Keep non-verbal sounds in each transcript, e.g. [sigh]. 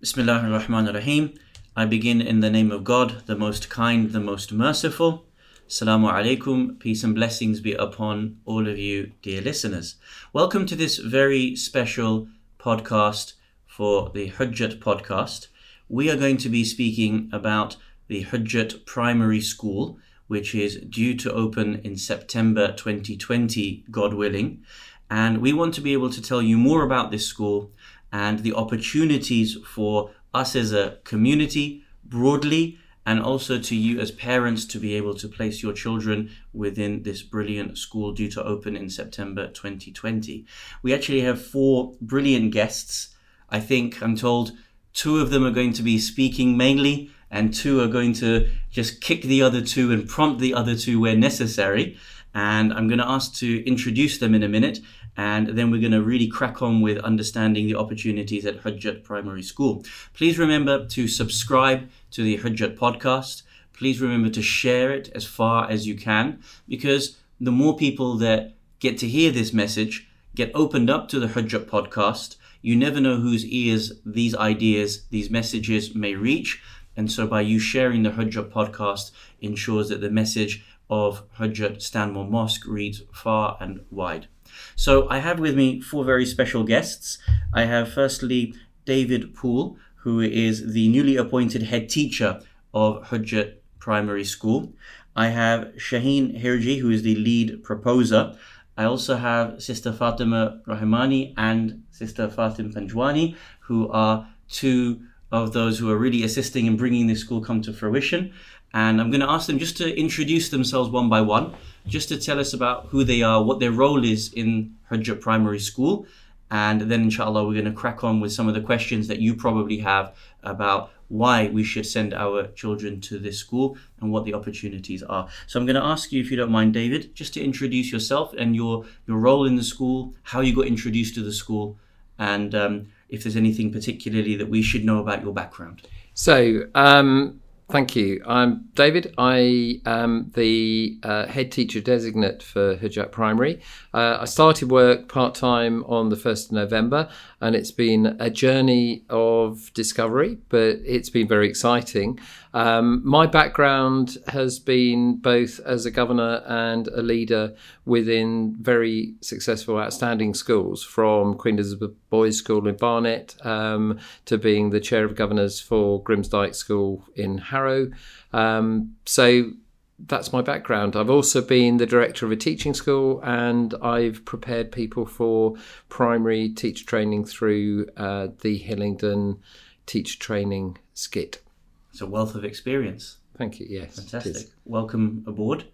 Bismillah ar-Rahman ar-Rahim. I begin in the name of God, the most kind, the most merciful. Assalamu alaikum. Peace and blessings be upon all of you, dear listeners. Welcome to this very special podcast for the Hujjat podcast. We are going to be speaking about the Hujjat Primary School, which is due to open in September 2020, God willing. And we want to be able to tell you more about this school and the opportunities for us as a community broadly and also to you as parents to be able to place your children within this brilliant school due to open in September 2020. We actually have four brilliant guests. I think I'm told two of them are going to be speaking mainly, and two are going to just kick the other two and prompt the other two where necessary. And I'm going to ask to introduce them in a minute and then we're going to really crack on with understanding the opportunities at Hujjat Primary School. Please remember to subscribe to the Hujjat podcast. Please remember to share it as far as you can because the more people that get to hear this message get opened up to the Hujjat podcast, you never know whose ears these ideas, these messages may reach. And so by you sharing the Hujjat podcast ensures that the message of Hujjat Stanmore Mosque reads far and wide. So I have with me four very special guests. I have firstly David Poole, who is the newly appointed head teacher of Hujjat Primary School. I have Shaheen Hirji, who is the lead proposer. I also have Sister Fatima Rahimani and Sister Fatim Panjwani, who are two of those who are really assisting in bringing this school come to fruition. And I'm going to ask them just to introduce themselves one by one, just to tell us about who they are, what their role is in Hujjat Primary School. And then, inshallah, we're going to crack on with some of the questions that you probably have about why we should send our children to this school and what the opportunities are. So I'm going to ask you, if you don't mind, David, just to introduce yourself and your, your role in the school, how you got introduced to the school, and um, if there's anything particularly that we should know about your background. So, um, Thank you. I'm David. I am the uh, head teacher designate for Hujjat Primary. Uh, I started work part time on the 1st of November, and it's been a journey of discovery, but it's been very exciting. Um, my background has been both as a governor and a leader within very successful, outstanding schools, from Queen Elizabeth Boys School in Barnet um, to being the chair of governors for Grimsdyke School in Harrow. Um, so that's my background. I've also been the director of a teaching school and I've prepared people for primary teacher training through uh, the Hillingdon teacher training SCITT. It's a wealth of experience. Thank you. Yes. Fantastic. Welcome aboard.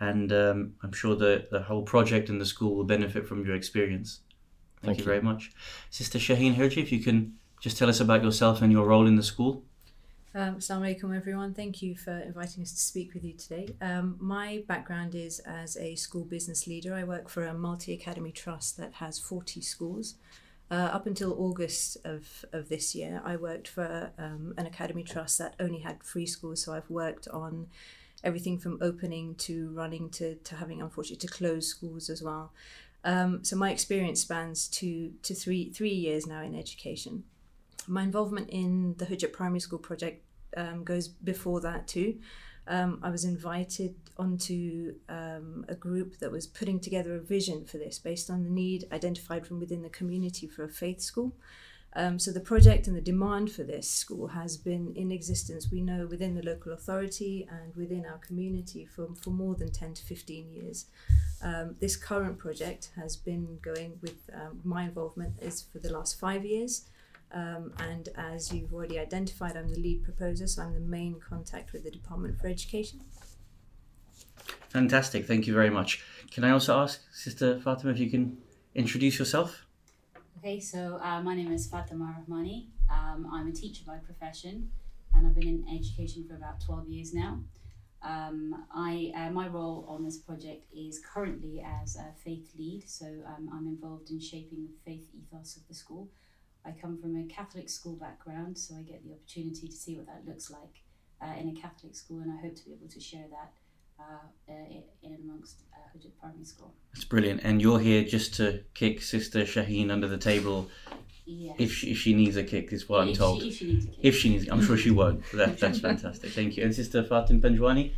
And um, I'm sure the, the whole project and the school will benefit from your experience. Thank, Thank you, you very much. Sister Shaheen Hirji, if you can just tell us about yourself and your role in the school. Um, Assalamu alaikum, everyone. Thank you for inviting us to speak with you today. Um, my background is as a school business leader. I work for a multi academy trust that has 40 schools. Uh, up until August of, of this year, I worked for um, an academy trust that only had free schools. So I've worked on everything from opening to running to, to having, unfortunately, to close schools as well. Um, so my experience spans two to three three years now in education. My involvement in the Hujjat Primary School project um, goes before that too um, I was invited onto um, a group that was putting together a vision for this based on the need identified from within the community for a faith school. Um, so the project and the demand for this school has been in existence, we know, within the local authority and within our community for, for more than 10 to 15 years. Um, this current project has been going with um, my involvement is for the last five years. Um, and as you've already identified, I'm the lead proposer, so I'm the main contact with the Department for Education. Fantastic, thank you very much. Can I also ask Sister Fatima if you can introduce yourself? Okay, so uh, my name is Fatima Rahmani. Um, I'm a teacher by profession and I've been in education for about 12 years now. Um, I, uh, my role on this project is currently as a faith lead, so um, I'm involved in shaping the faith ethos of the school. I come from a Catholic school background, so I get the opportunity to see what that looks like uh, in a Catholic school, and I hope to be able to share that uh, uh, in and amongst uh, Hujjat Primary School. That's brilliant. And you're here just to kick Sister Shaheen under the table Yeah. if she, if she needs a kick, is what I'm told. She, if she needs a kid. If she needs, I'm sure she won't. That, that's [laughs] fantastic. Thank you. And Sister Fatim Panjwani?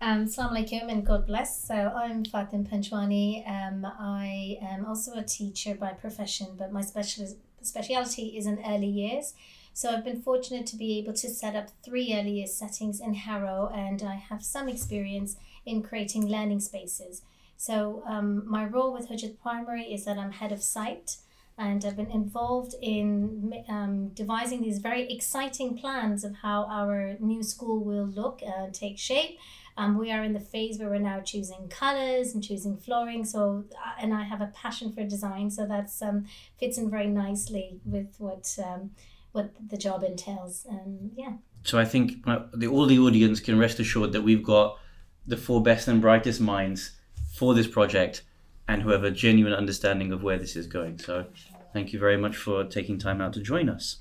Um, Assalamu alaikum and God bless. So I'm Fatim Panjwani. Um, I am also a teacher by profession, but my special speciality is in early years. So I've been fortunate to be able to set up three early years settings in Harrow, and I have some experience in creating learning spaces. So um, my role with Hujjat Primary is that I'm head of site, and I've been involved in um, devising these very exciting plans of how our new school will look and take shape. Um, we are in the phase where we're now choosing colors and choosing flooring. So, uh, and I have a passion for design, so that's um, fits in very nicely with what um, what the job entails. And yeah, So I think the, all the audience can rest assured that we've got the four best and brightest minds for this project and who have a genuine understanding of where this is going. So thank you very much for taking time out to join us.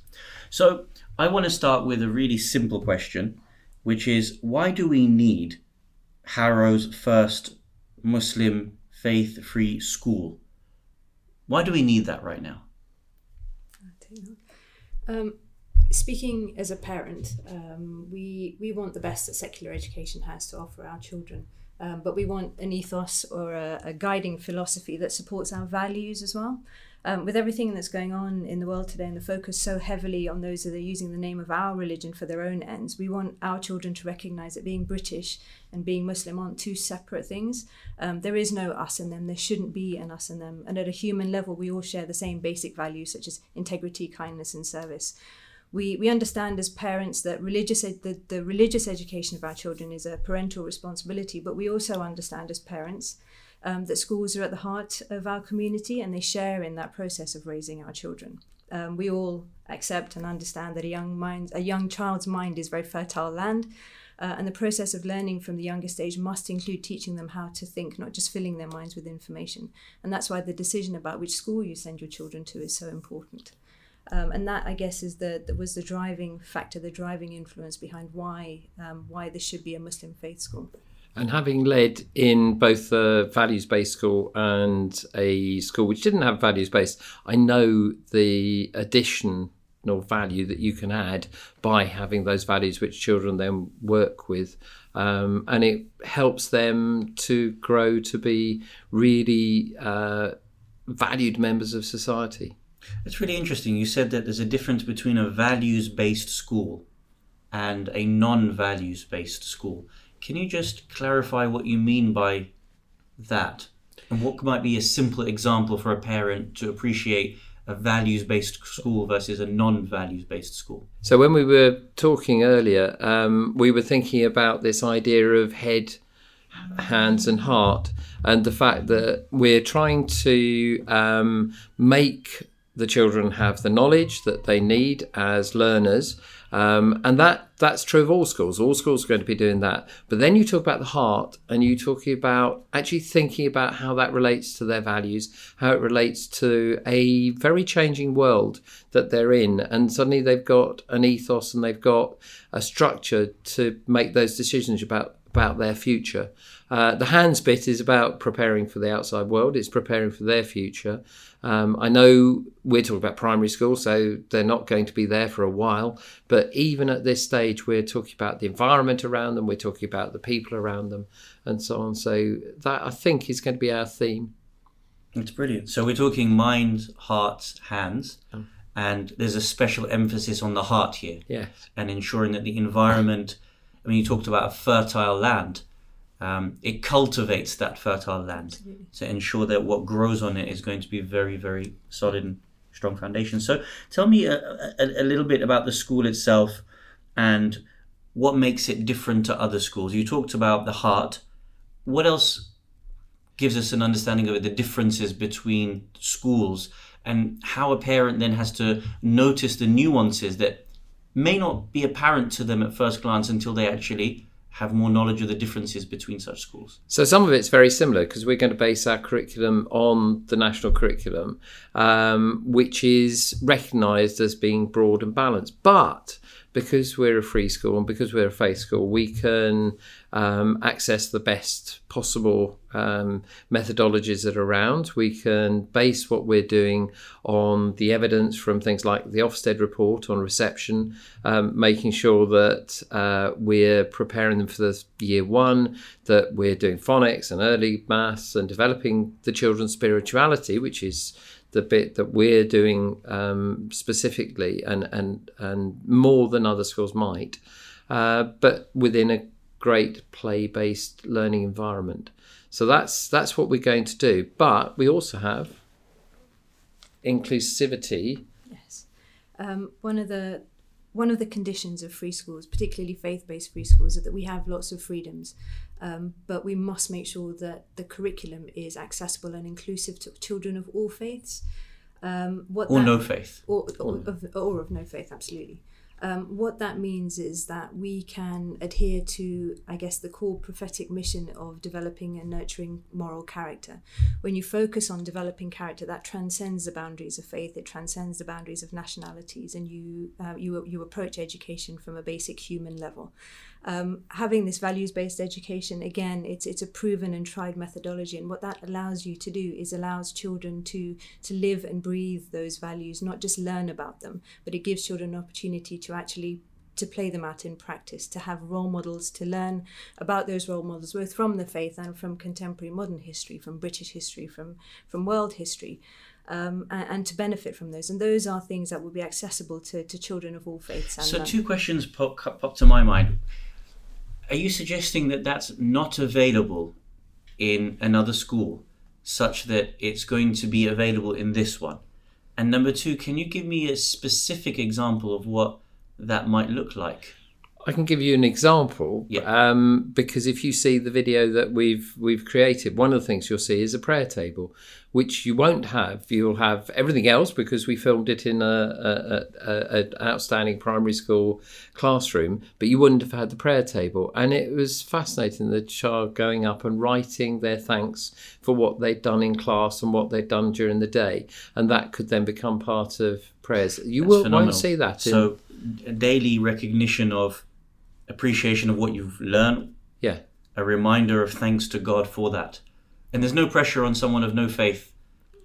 So I want to start with a really simple question, which is why do we need Harrow's first Muslim faith free school? Why do we need that right now? Um, speaking as a parent, um, we we want the best that secular education has to offer our children, um, but we want an ethos or a, a guiding philosophy that supports our values as well. Um, with everything that's going on in the world today and the focus so heavily on those that are using the name of our religion for their own ends, we want our children to recognise that being British and being Muslim aren't two separate things. Um, there is no us and them, there shouldn't be an us and them. And at a human level, we all share the same basic values such as integrity, kindness, and service. We, we understand as parents that religious ed- the, the religious education of our children is a parental responsibility, but we also understand as parents um, that schools are at the heart of our community and they share in that process of raising our children. Um, we all accept and understand that a young mind, a young child's mind is very fertile land, uh, and the process of learning from the youngest age must include teaching them how to think, not just filling their minds with information. And that's why the decision about which school you send your children to is so important. Um, and that, I guess, is the that was the driving factor, the driving influence behind why um, why this should be a Muslim faith school. And having led in both a values based school and a school which didn't have values based, I know the additional value that you can add by having those values which children then work with. Um, and it helps them to grow to be really uh, valued members of society. It's really interesting. You said that there's a difference between a values based school and a non values based school. Can you just clarify what you mean by that? And what might be a simple example for a parent to appreciate a values based school versus a non values based school? So when we were talking earlier, um, we were thinking about this idea of head, hands, and heart, and the fact that we're trying to um, make the children have the knowledge that they need as learners. Um, and that that's true of all schools. All schools are going to be doing that. But then you talk about the heart, and you talking about actually thinking about how that relates to their values, how it relates to a very changing world that they're in, and suddenly they've got an ethos and they've got a structure to make those decisions about about their future. Uh, the hands bit is about preparing for the outside world. It's preparing for their future. Um, I know we're talking about primary school, so they're not going to be there for a while. But even at this stage, we're talking about the environment around them. We're talking about the people around them, and so on. So that I think is going to be our theme. It's brilliant. So we're talking mind, heart, hands, Um. and there's a special emphasis on the heart here Yes. and ensuring that the environment. I mean, you talked about a fertile land. Um, it cultivates that fertile land to ensure that what grows on it is going to be very, very solid and strong foundation. So, tell me a, a, a little bit about the school itself and what makes it different to other schools. You talked about the heart. What else gives us an understanding of the differences between schools and how a parent then has to notice the nuances that may not be apparent to them at first glance until they actually have more knowledge of the differences between such schools. So some of it's very similar because we're going to base our curriculum on the national curriculum, um, which is recognised as being broad and balanced. But because we're a free school and because we're a faith school, we can um, access the best possible um, methodologies that are around. We can base what we're doing on the evidence from things like the Ofsted report on reception, um, making sure that uh, we're preparing them for the year one, that we're doing phonics and early maths and developing the children's spirituality, which is the bit that we're doing um, specifically and, and, and more than other schools might, uh, but within a great play-based learning environment. So that's that's what we're going to do. But we also have inclusivity. Yes. Um, one of the one of the conditions of free schools, particularly faith-based free schools, is that we have lots of freedoms, um, but we must make sure that the curriculum is accessible and inclusive to children of all faiths. Um, what or that, no faith, or, or, or, of, or of no faith, absolutely. Um, what that means is that we can adhere to, I guess, the core prophetic mission of developing and nurturing moral character. When you focus on developing character, that transcends the boundaries of faith, it transcends the boundaries of nationalities, and you uh, you you approach education from a basic human level um, having this values based education again it's it's a proven and tried methodology and what that allows you to do is allows children to to live and breathe those values not just learn about them but it gives children an opportunity to actually to play them out in practice, to have role models, to learn about those role models, both from the faith and from contemporary modern history, from British history, from from world history, um, and, and, to benefit from those. And those are things that will be accessible to, to children of all faiths. so, two questions pop, pop to my mind are you suggesting that that's not available in another school such that it's going to be available in this one? And number two, can you give me a specific example of what that might look like? I can give you an example. Yeah. Um, because if you see the video that we've we've created, one of the things you'll see is a prayer table, which you won't have. You'll have everything else because we filmed it in a, an outstanding primary school classroom, but you wouldn't have had the prayer table. And it was fascinating the child going up and writing their thanks for what they'd done in class and what they'd done during the day, and that could then become part of prayers. You will, won't see that. In, so daily recognition of appreciation of what you've learned. Yeah. A reminder of thanks to God for that. And there's no pressure on someone of no faith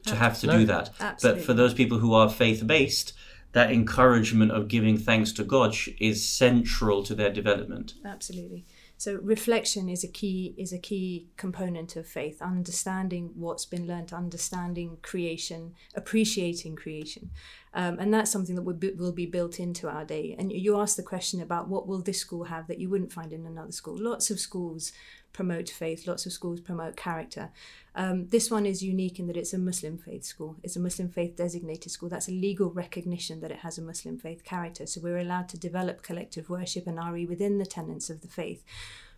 to have to no, do that. Absolutely. But for those people who are faith based, that encouragement of giving thanks to God is central to their development. Absolutely. So reflection is a key is a key component of faith. Understanding what's been learnt, understanding creation, appreciating creation, um, and that's something that will be, will be built into our day. And you asked the question about what will this school have that you wouldn't find in another school. Lots of schools promote faith. Lots of schools promote character. Um, this one is unique in that it's a Muslim faith school. It's a Muslim faith designated school. That's a legal recognition that it has a Muslim faith character. So we're allowed to develop collective worship and RE within the tenets of the faith.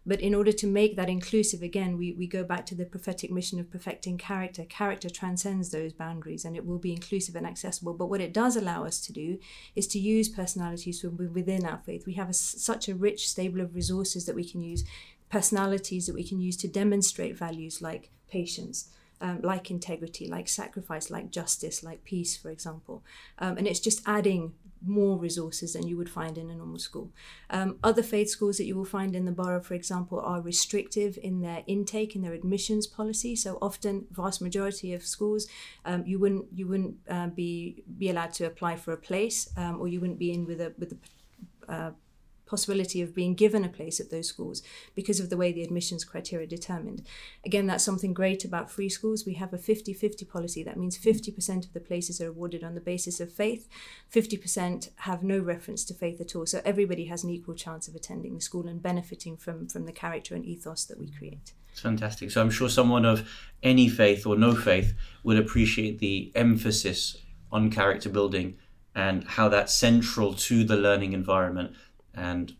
But in order to make that inclusive, again, we, we go back to the prophetic mission of perfecting character. Character transcends those boundaries and it will be inclusive and accessible. But what it does allow us to do is to use personalities from within our faith. We have a, such a rich stable of resources that we can use, personalities that we can use to demonstrate values like patience, um, like integrity, like sacrifice, like justice, like peace, for example. Um, and it's just adding more resources than you would find in a normal school. Um, other faith schools that you will find in the borough, for example, are restrictive in their intake, in their admissions policy. So often, vast majority of schools, um, you wouldn't you wouldn't uh, be be allowed to apply for a place, um, or you wouldn't be in with a with a uh, possibility of being given a place at those schools because of the way the admissions criteria determined. Again, that's something great about free schools. We have a 50 50 policy. That means 50% of the places are awarded on the basis of faith, 50% have no reference to faith at all. So everybody has an equal chance of attending the school and benefiting from, from the character and ethos that we create. It's fantastic. So I'm sure someone of any faith or no faith would appreciate the emphasis on character building and how that's central to the learning environment and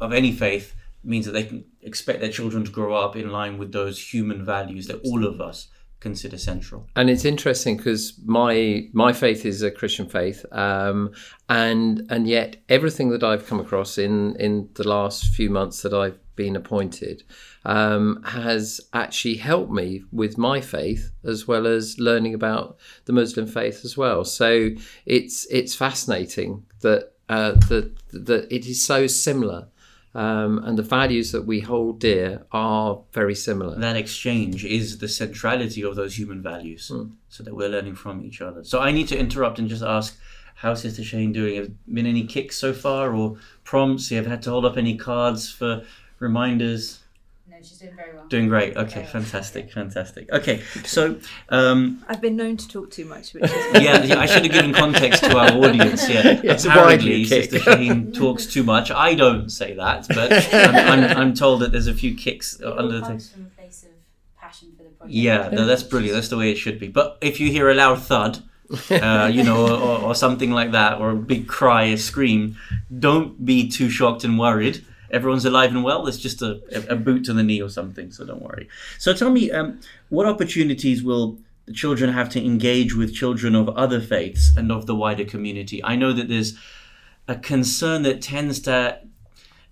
of any faith means that they can expect their children to grow up in line with those human values that all of us consider central. And it's interesting because my my faith is a Christian faith, um, and and yet everything that I've come across in in the last few months that I've been appointed um, has actually helped me with my faith as well as learning about the Muslim faith as well. So it's it's fascinating that uh, that that it is so similar, um, and the values that we hold dear are very similar. that exchange is the centrality of those human values Hmm. so that we're learning from each other so i need to interrupt and just ask how's sister Shaheen doing have been any kicks so far or prompts you have had to hold up any cards for reminders No, she's doing very well. doing great okay fantastic fantastic okay [laughs] so um, I've been known to talk too much, which is [laughs] yeah, yeah, I should have given context to our audience. Yeah, Yes, why do apparently you? Sister Shaheen talks too much. I don't say that, but I'm, I'm, I'm told that there's a few kicks It all under the comes from a place of passion for the project. Yeah, no, that's brilliant. That's the way it should be. But if you hear a loud thud, uh, you know, or, or something like that, or a big cry, a scream, don't be too shocked and worried. Everyone's alive and well. It's just a, a, boot to the knee or something, so don't worry. So tell me, um, what opportunities will the children have to engage with children of other faiths and of the wider community? I know that there's a concern that tends to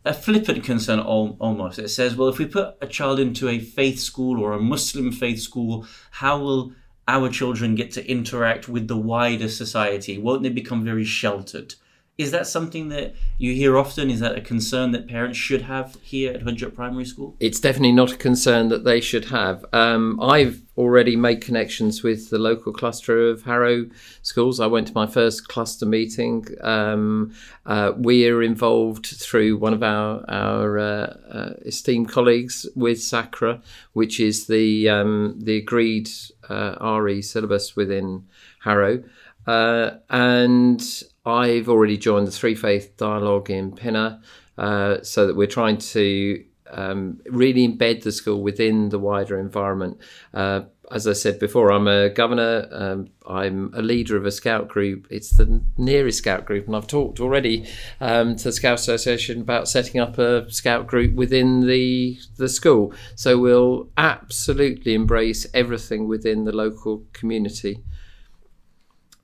a flippant concern almost. It says, well, if we put a child into a faith school or a Muslim faith school, how will our children get to interact with the wider society? Won't they become very sheltered? Is that something that you hear often? Is that a concern that parents should have here at Hujjat Primary School? it's definitely not a concern that they should have. Um, I've already made connections with the local cluster of Harrow schools. I went to my first cluster meeting. Um, uh, we are involved through one of our our uh, uh, esteemed colleagues with SACRE, which is the um, the agreed uh, RE syllabus within Harrow. Uh, and I've already joined the Three Faith Dialogue in Pinner, uh, so that we're trying to um, really embed the school within the wider environment. Uh, as I said before, I'm a governor. Um, I'm a leader of a scout group. It's the nearest scout group, and I've talked already um, to the Scout Association about setting up a scout group within the the school. So we'll absolutely embrace everything within the local community.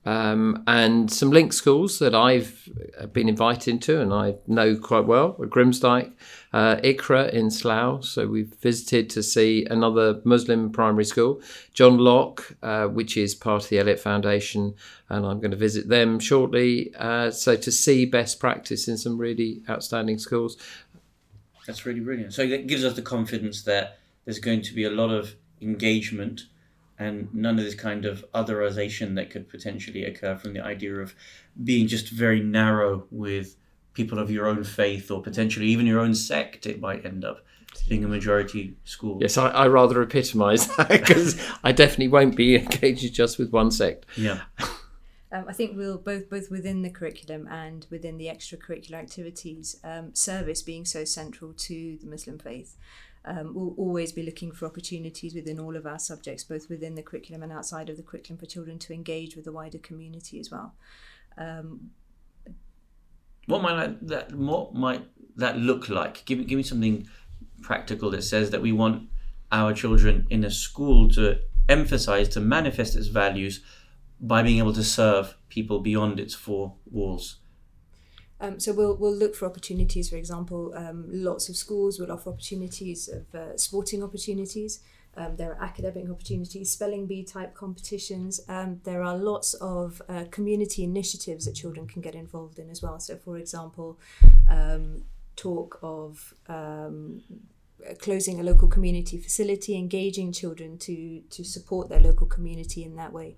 Um, and some link schools that I've been invited to and I know quite well Grimsdyke, uh, Iqra in Slough. So we've visited to see another Muslim primary school, John Locke, uh, which is part of the Elliot Foundation, and I'm going to visit them shortly. Uh, so to see best practice in some really outstanding schools. That's really brilliant. So that gives us the confidence that there's going to be a lot of engagement and none of this kind of otherization that could potentially occur from the idea of being just very narrow with people of your own faith or potentially even your own sect. It might end up being a majority school. Yes, I, I rather epitomise that [laughs] because I definitely won't be [laughs] engaged just with one sect. Yeah. [laughs] Um, I think we'll both both within the curriculum and within the extracurricular activities, um, service being so central to the Muslim faith. Um, we'll always be looking for opportunities within all of our subjects, both within the curriculum and outside of the curriculum, for children to engage with the wider community as well. Um, What might that what might that look like? Give me give me something practical that says that we want our children in a school to emphasize to manifest its values by being able to serve people beyond its four walls. Um, so we'll we'll look for opportunities. For example, um, lots of schools will offer opportunities of uh, sporting opportunities. Um, there are academic opportunities, spelling bee type competitions. Um, there are lots of uh, community initiatives that children can get involved in as well. So, for example, um, talk of um, closing a local community facility, engaging children to to support their local community in that way.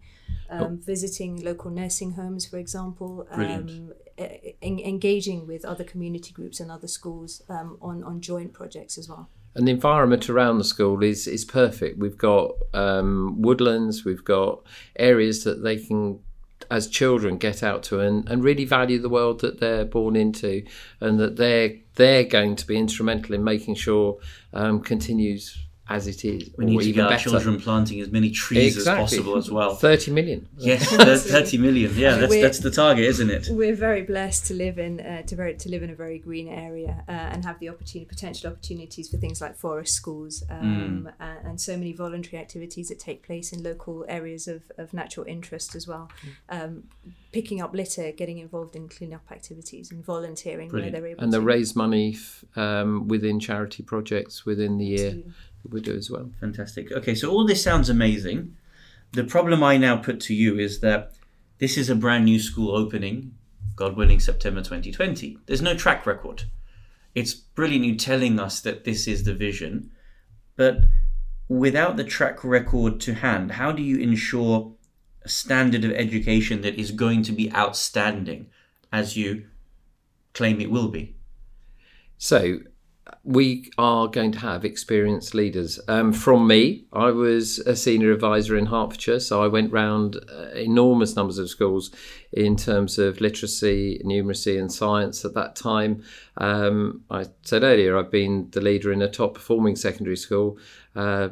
Um, Visiting local nursing homes, for example, um, en- engaging with other community groups and other schools um, on on joint projects as well. And the environment around the school is is perfect. We've got um, woodlands, we've got areas that they can, as children, get out to and, and really value the world that they're born into, and that they're they're going to be instrumental in making sure um, continues as it is, We or need to even get our better. children planting as many trees exactly. as possible as well. 30 million. Yes, [laughs] 30 million. Yeah, that's We're- that's the target, isn't it? We're very blessed to live in uh, to very to live in a very green area uh, and have the opportunity potential opportunities for things like forest schools um, and, and so many voluntary activities that take place in local areas of, of natural interest as well. Um, picking up litter, getting involved in clean-up activities, and volunteering Brilliant. where they're able And they raise money f- um, within charity projects within the year. to- We do as well. Fantastic. Okay, so all this sounds amazing. The problem I now put to you is that this is a brand new school opening God willing, September 2020. There's no track record. It's brilliant you telling us that this is the vision, but without the track record to hand, how do you ensure a standard of education that is going to be outstanding as you claim it will be? So, we are going to have experienced leaders. Um, from me, I was a senior advisor in Hertfordshire, so I went round uh, enormous numbers of schools in terms of literacy, numeracy, and science at that time. Um, I said earlier, I've been the leader in a top performing secondary school. Uh,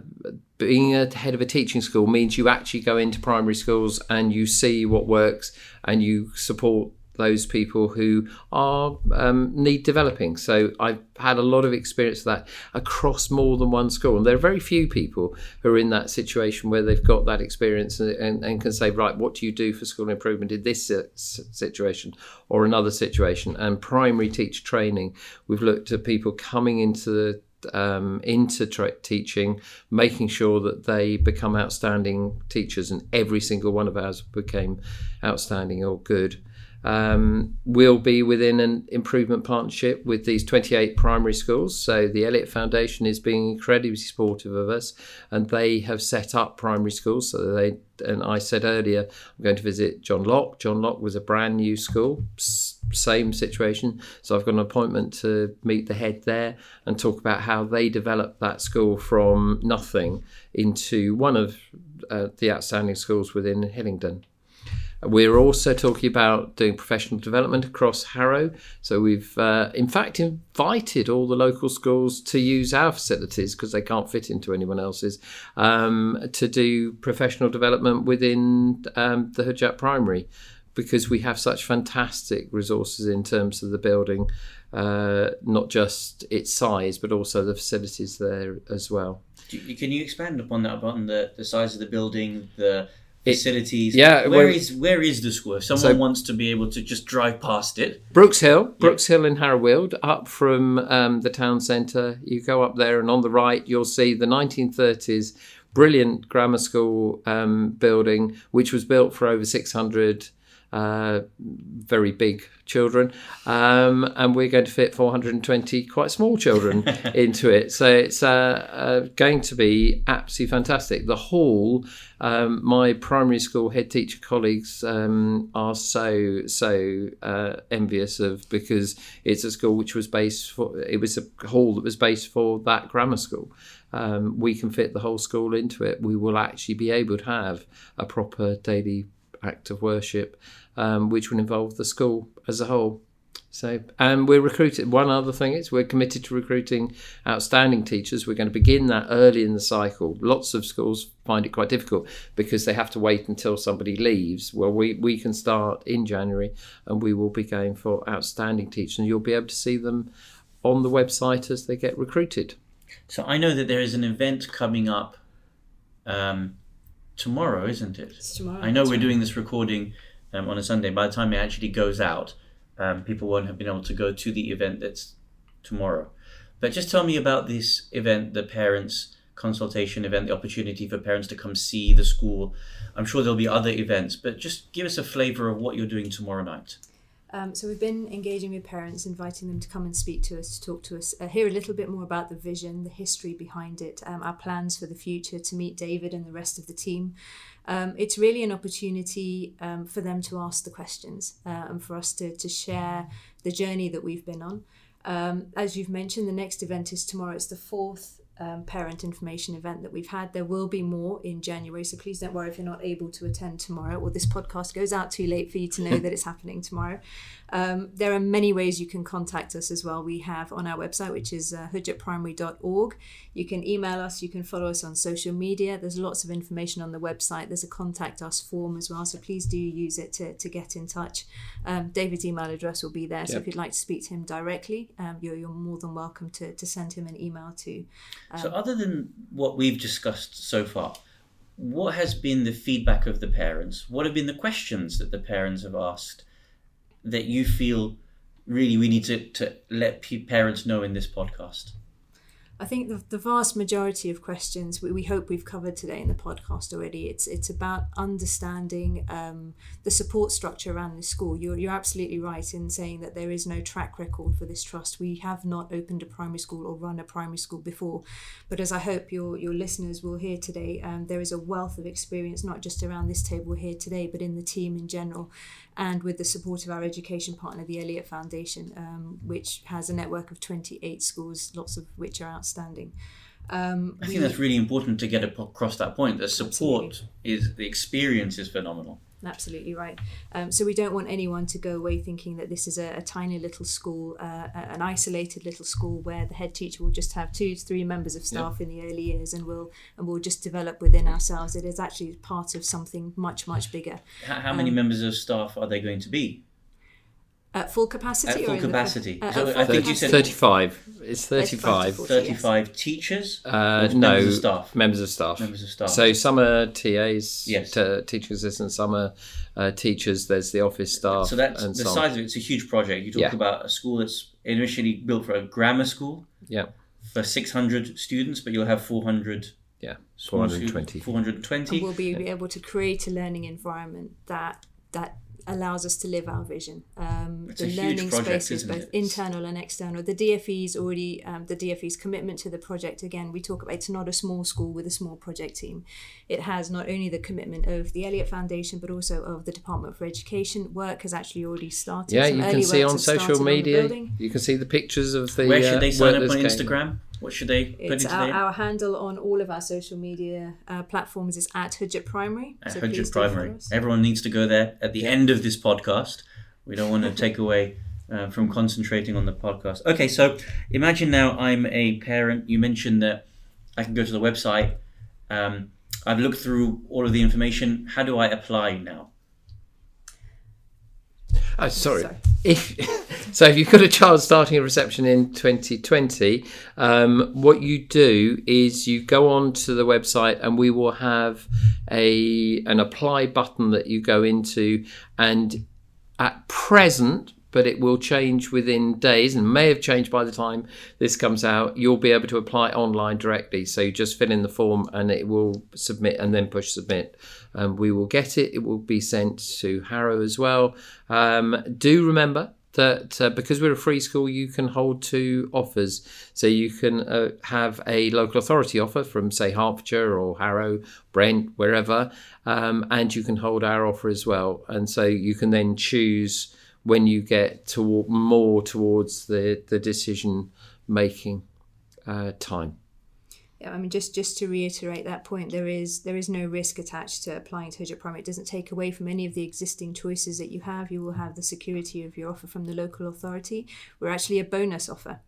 being a head of a teaching school means you actually go into primary schools and you see what works and you support those people who are um, need developing. So I've had a lot of experience of that across more than one school, and there are very few people who are in that situation where they've got that experience and, and, and can say, right, what do you do for school improvement in this situation or another situation? And primary teacher training, we've looked at people coming into the um, into tra- teaching, making sure that they become outstanding teachers, and every single one of ours became outstanding or good um, will be within an improvement partnership with these 28 primary schools. So the Elliot Foundation is being incredibly supportive of us, and they have set up primary schools. So they and I said earlier, I'm going to visit John Locke. John Locke was a brand new school, same situation. So I've got an appointment to meet the head there and talk about how they developed that school from nothing into one of uh, the outstanding schools within Hillingdon. We're also talking about doing professional development across Harrow. So we've, uh, in fact, invited all the local schools to use our facilities because they can't fit into anyone else's um, to do professional development within um, the Hujjat Primary because we have such fantastic resources in terms of the building, uh, not just its size, but also the facilities there as well. Can you expand upon that, upon the, the size of the building, the facilities. It, yeah, where is where is the school? If someone so, wants to be able to just drive past it. Brooks Hill, Brooks yep. Hill in Harrow Weald, up from um, the town centre. You go up there, and on the right, you'll see the 1930s brilliant grammar school um, building, which was built for over 600 uh, very big children, um, and we're going to fit 420 quite small children [laughs] into it. So it's uh, uh, going to be absolutely fantastic. The hall, um, my primary school head teacher colleagues um, are so so uh, envious of because it's a school which was based for it was a hall that was based for that grammar school. Um, we can fit the whole school into it. We will actually be able to have a proper daily act of worship um, which would involve the school as a whole. So, and we're recruiting. One other thing is we're committed to recruiting outstanding teachers. We're going to begin that early in the cycle. Lots of schools find it quite difficult because they have to wait until somebody leaves. Well, we, we can start in January and we will be going for outstanding teachers. And you'll be able to see them on the website as they get recruited. So, I know that there is an event coming up um, tomorrow, isn't it? It's tomorrow. I know we're doing this recording um, on a Sunday. By the time it actually goes out, um, people won't have been able to go to the event that's tomorrow. But just tell me about this event, the parents consultation event, the opportunity for parents to come see the school. I'm sure there'll be other events, but just give us a flavour of what you're doing tomorrow night. Um, so we've been engaging with parents, inviting them to come and speak to us, to talk to us, uh, hear a little bit more about the vision, the history behind it, um, our plans for the future, to meet David and the rest of the team. Um, it's really an opportunity um, for them to ask the questions uh, and for us to, to share the journey that we've been on. Um, as you've mentioned, the next event is tomorrow. It's the fourth um, parent information event that we've had. There will be more in January, so please don't worry if you're not able to attend tomorrow or this podcast goes out too late for you to know that it's happening tomorrow. Um, there are many ways you can contact us as well. We have on our website, which is uh, hujjatprimary.org. You can email us, you can follow us on social media. There's lots of information on the website. There's a contact us form as well, so please do use it to, to get in touch. Um, David's email address will be there, so yep. if you'd like to speak to him directly, um, you're, you're more than welcome to, to send him an email so, um, other than what we've discussed so far, what has been the feedback of the parents? What have been the questions that the parents have asked? that you feel really we need to, to let parents know in this podcast? I think the, the vast majority of questions we, we hope we've covered today in the podcast already. It's it's about understanding um, the support structure around the school. You're, you're absolutely right in saying that there is no track record for this trust. We have not opened a primary school or run a primary school before, but as I hope your your listeners will hear today, um, there is a wealth of experience not just around this table here today, but in the team in general, and with the support of our education partner, the Elliot Foundation, um, which has a network of 28 schools, lots of which are outstanding. Um, I we- think that's really important to get across that point. The support Absolutely. is the experience is phenomenal. Absolutely right. Um, so we don't want anyone to go away thinking that this is a, a tiny little school, uh, an isolated little school where the head teacher will just have two to three members of staff in the early years, and we'll and we'll just develop within ourselves. It is actually part of something much much bigger. How, how many Um, members of staff are they going to be? At full capacity. At or full in the- capacity. uh, So at I full think you said- 35. It's 35. 35. 35 teachers? Uh, no, members of staff? members of staff. Members of staff. So some are TAs, Yes. t- teaching assistants, some are uh, teachers. There's the office staff. So that's and the so on. size of it. It's a huge project. You talk Yeah. about a school that's initially built for a grammar school Yeah, for 600 students, but you'll have 400. yeah, 420. students, 420. and we'll be able to create a learning environment that that allows us to live our vision. Um, It's the a huge learning project, spaces, isn't both it? internal and external. The DFE's already um, the DFE's commitment to the project. Again, we talk about it's not a small school with a small project team. It has not only the commitment of the Elliot Foundation, but also of the Department for Education. Work has actually already started. Yeah, Some you can see on social media. building. You can see the pictures of the. Where should uh, they sign up on that's going. Instagram? What should they put It's into our, our handle on all of our social media uh, platforms is at Hujjat Primary. At so Hujjat please do follow Primary. Everyone needs to go there at the end of this podcast. We don't want to take away uh, from concentrating on the podcast. Okay, so imagine now I'm a parent. You mentioned that I can go to the website. Um, I've looked through all of the information. How do I apply now? Oh, sorry. Sorry. If [laughs] so, if you've got a child starting a reception in 2020, um, what you do is you go on to the website, and we will have a an apply button that you go into, and at present. But it will change within days and may have changed by the time this comes out. You'll be able to apply online directly. So you just fill in the form and it will submit and then push submit. Um, we will get it. It will be sent to Harrow as well. Um, do remember that uh, because we're a free school, you can hold two offers. So you can uh, have a local authority offer from, say, Hertfordshire or Harrow, Brent, wherever, um, and you can hold our offer as well. And so you can then choose when you get to more towards the the decision making uh, time. Yeah, I mean, just just to reiterate that point, there is there is no risk attached to applying to Hujjat Primary. It doesn't take away from any of the existing choices that you have. You will have the security of your offer from the local authority. We're actually a bonus offer,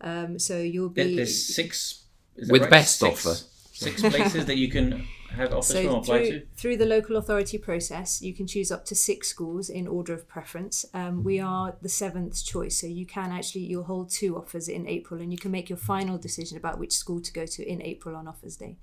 um, so you'll be There's six. Is With right? best Six- offer. Six places that you can have from so apply through, to. through the local authority process, you can choose up to six schools in order of preference. Um, we are the seventh choice, so you can actually you'll hold two offers in April, and you can make your final decision about which school to go to in April on offers day.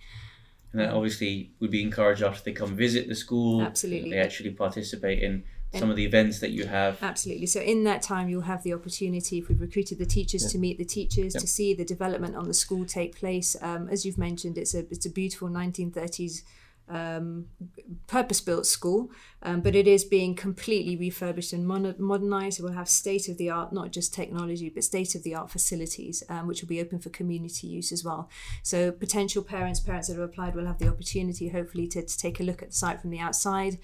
And that obviously would be encouraged after they come visit the school. Absolutely. They actually participate in some of the events that you have. Absolutely. So in that time, you'll have the opportunity, if we've recruited the teachers, to meet the teachers, to see the development on the school take place. Um, as you've mentioned, it's a it's a beautiful 1930s um, purpose-built school, um, but it is being completely refurbished and mon- modernized. It will have state-of-the-art, not just technology, but state-of-the-art facilities, um, which will be open for community use as well. So potential parents, parents that have applied, will have the opportunity, hopefully, to, to take a look at the site from the outside.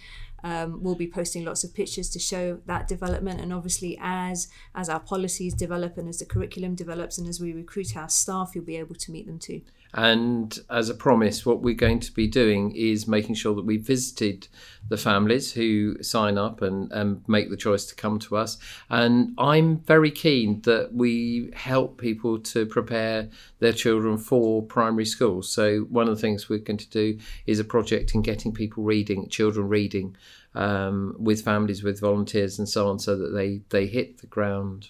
Um, we'll be posting lots of pictures to show that development, and obviously, as as our policies develop and as the curriculum develops, and as we recruit our staff, you'll be able to meet them too. And as a promise, what we're going to be doing is making sure that we visited the families who sign up and, and make the choice to come to us. And I'm very keen that we help people to prepare their children for primary school. So, one of the things we're going to do is a project in getting people reading, children reading um, with families, with volunteers, and so on, so that they, they hit the ground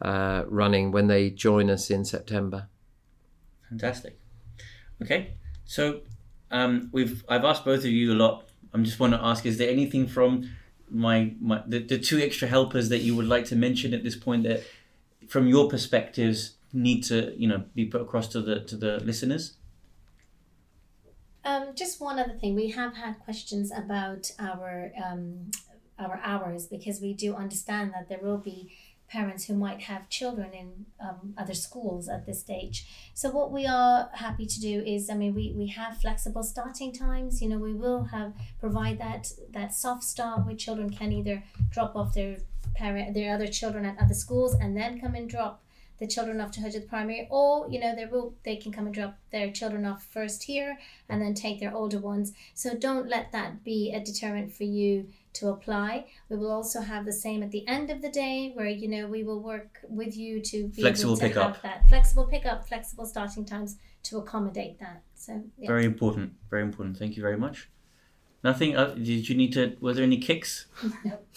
uh, running when they join us in September. Fantastic. Okay, so um, we've I've asked both of you a lot. I'm just want to ask: Is there anything from my my the, the two extra helpers that you would like to mention at this point that, from your perspectives, need to you know be put across to the to the listeners? Um, just one other thing, we have had questions about our um, our hours because we do understand that there will be parents who might have children in um, other schools at this stage. So what we are happy to do is, I mean, we, we have flexible starting times. You know, we will have provide that that soft start where children can either drop off their parent their other children at other schools and then come and drop the children off to Hujjat Primary, or you know, they will they can come and drop their children off first here and then take their older ones. So don't let that be a deterrent for you to apply. We will also have the same at the end of the day, where you know we will work with you to be Flexible able to pickup. have that flexible pickup, flexible starting times to accommodate that. So yeah. Very important. Very important. Thank you very much. Nothing. Uh, did you need to? Were there any kicks?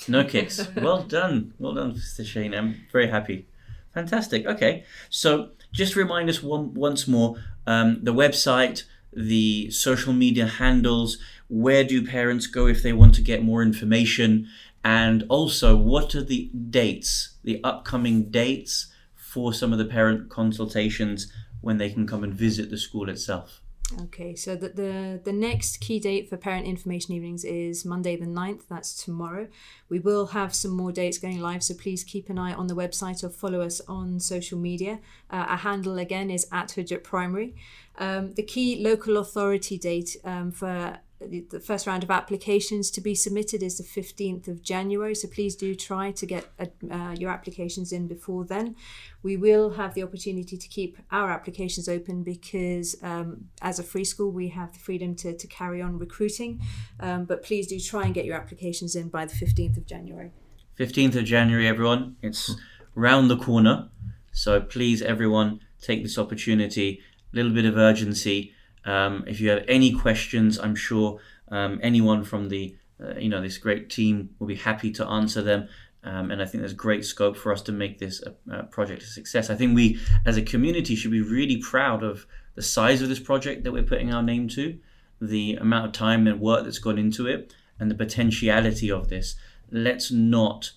No kicks. Well done. Well done, Mr. Shaheen. I'm very happy. Fantastic. Okay. So just remind us one once more um, the website, the social media handles. Where do parents go if they want to get more information? And also, what are the dates, the upcoming dates for some of the parent consultations when they can come and visit the school itself? Okay, so the, the, the next key date for parent information evenings is Monday the 9th, that's tomorrow. We will have some more dates going live, so please keep an eye on the website or follow us on social media. Uh, our handle again is at Hujjat Primary. Um, the key local authority date um, for the first round of applications to be submitted is the 15th of January, so please do try to get uh, uh, your applications in before then. We will have the opportunity to keep our applications open because, um, as a free school, we have the freedom to, to carry on recruiting. Um, but please do try and get your applications in by the 15th of January. 15th of January, everyone. It's round the corner. So please, everyone, take this opportunity. A little bit of urgency. Um, if you have any questions, I'm sure um, anyone from the uh, you know this great team will be happy to answer them. Um, and I think there's great scope for us to make this a, a project a success. I think we, as a community, should be really proud of the size of this project that we're putting our name to, the amount of time and work that's gone into it, and the potentiality of this. Let's not,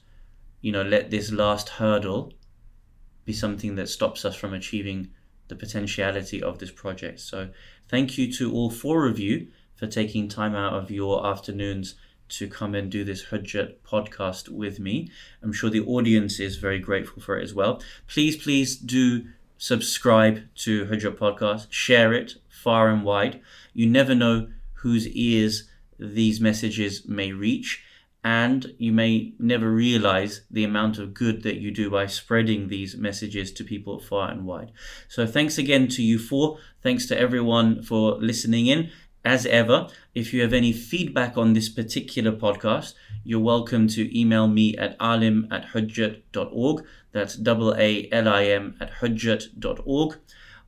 you know, let this last hurdle be something that stops us from achieving the potentiality of this project. So, thank you to all four of you for taking time out of your afternoons to come and do this Hujjat podcast with me. I'm sure the audience is very grateful for it as well. Please, please do subscribe to Hujjat podcast, share it far and wide. You never know whose ears these messages may reach and you may never realize the amount of good that you do by spreading these messages to people far and wide. So, thanks again to you four. Thanks to everyone for listening in. As ever, if you have any feedback on this particular podcast, you're welcome to email me at alim at hujjat.org. That's double A L I M at hujjat.org.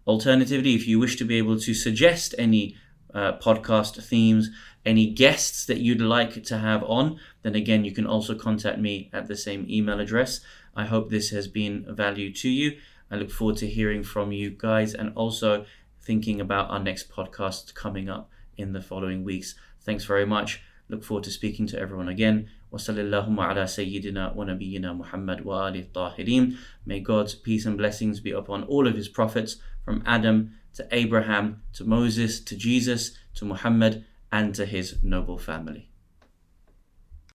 Alternatively, if you wish to be able to suggest any uh, podcast themes, any guests that you'd like to have on, then again, you can also contact me at the same email address. I hope this has been of value to you. I look forward to hearing from you guys and also thinking about our next podcast coming up in the following weeks. Thanks very much. Look forward to speaking to everyone again. وصلى اللهم على سيدنا ونبينا محمد وآله الطاهرين. May God's peace and blessings be upon all of his prophets from Adam to Abraham to Moses to Jesus to Muhammad and to his noble family.